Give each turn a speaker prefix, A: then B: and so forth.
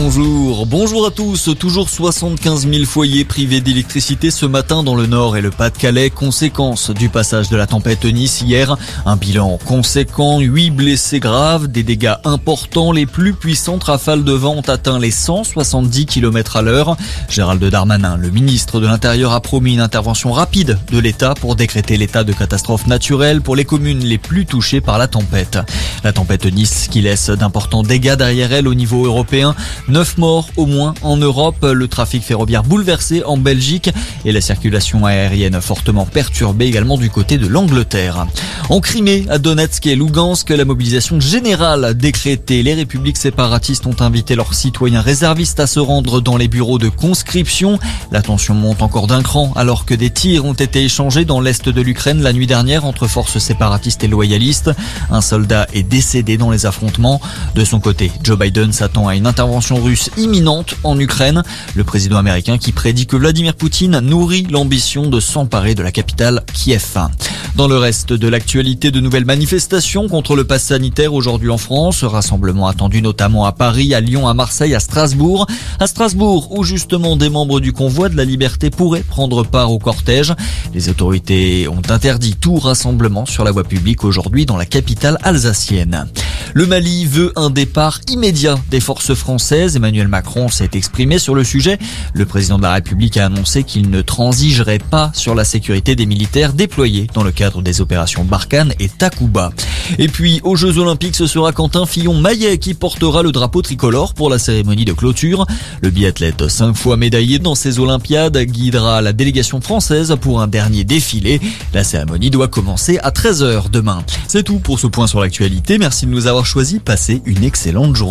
A: Bonjour, bonjour à tous. Toujours 75 000 foyers privés d'électricité ce matin dans le Nord et le Pas-de-Calais, conséquence du passage de la tempête Nice hier. Un bilan conséquent, 8 blessés graves, des dégâts importants. Les plus puissantes rafales de vent ont atteint les 170 km à l'heure. Gérald Darmanin, le ministre de l'Intérieur, a promis une intervention rapide de l'État pour décréter l'état de catastrophe naturelle pour les communes les plus touchées par la tempête. La tempête Nice qui laisse d'importants dégâts derrière elle au niveau européen. 9 morts au moins en Europe, le trafic ferroviaire bouleversé en Belgique et la circulation aérienne fortement perturbée également du côté de l'Angleterre. En Crimée, à Donetsk et Lugansk, la mobilisation générale décrétée. Les républiques séparatistes ont invité leurs citoyens réservistes à se rendre dans les bureaux de conscription. La tension monte encore d'un cran alors que des tirs ont été échangés dans l'est de l'Ukraine la nuit dernière entre forces séparatistes et loyalistes. Un soldat est décédé dans les affrontements. De son côté, Joe Biden s'attend à une intervention russe imminente en Ukraine. Le président américain qui prédit que Vladimir Poutine nourrit l'ambition de s'emparer de la capitale Kiev. Dans le reste de l'actualité, de nouvelles manifestations contre le pass sanitaire aujourd'hui en France. Rassemblement attendu notamment à Paris, à Lyon, à Marseille, à Strasbourg. À Strasbourg, où justement des membres du convoi de la liberté pourraient prendre part au cortège. Les autorités ont interdit tout rassemblement sur la voie publique aujourd'hui dans la capitale alsacienne. Le Mali veut un départ immédiat des forces françaises. Emmanuel Macron s'est exprimé sur le sujet. Le président de la République a annoncé qu'il ne transigerait pas sur la sécurité des militaires déployés dans le cadre des opérations Barkhane et Takuba. Et puis, aux Jeux Olympiques, ce sera Quentin Fillon-Maillet qui portera le drapeau tricolore pour la cérémonie de clôture. Le biathlète, cinq fois médaillé dans ces Olympiades, guidera la délégation française pour un dernier défilé. La cérémonie doit commencer à 13h demain. C'est tout pour ce point sur l'actualité. Merci de nous avoir choisi. Passez une excellente journée.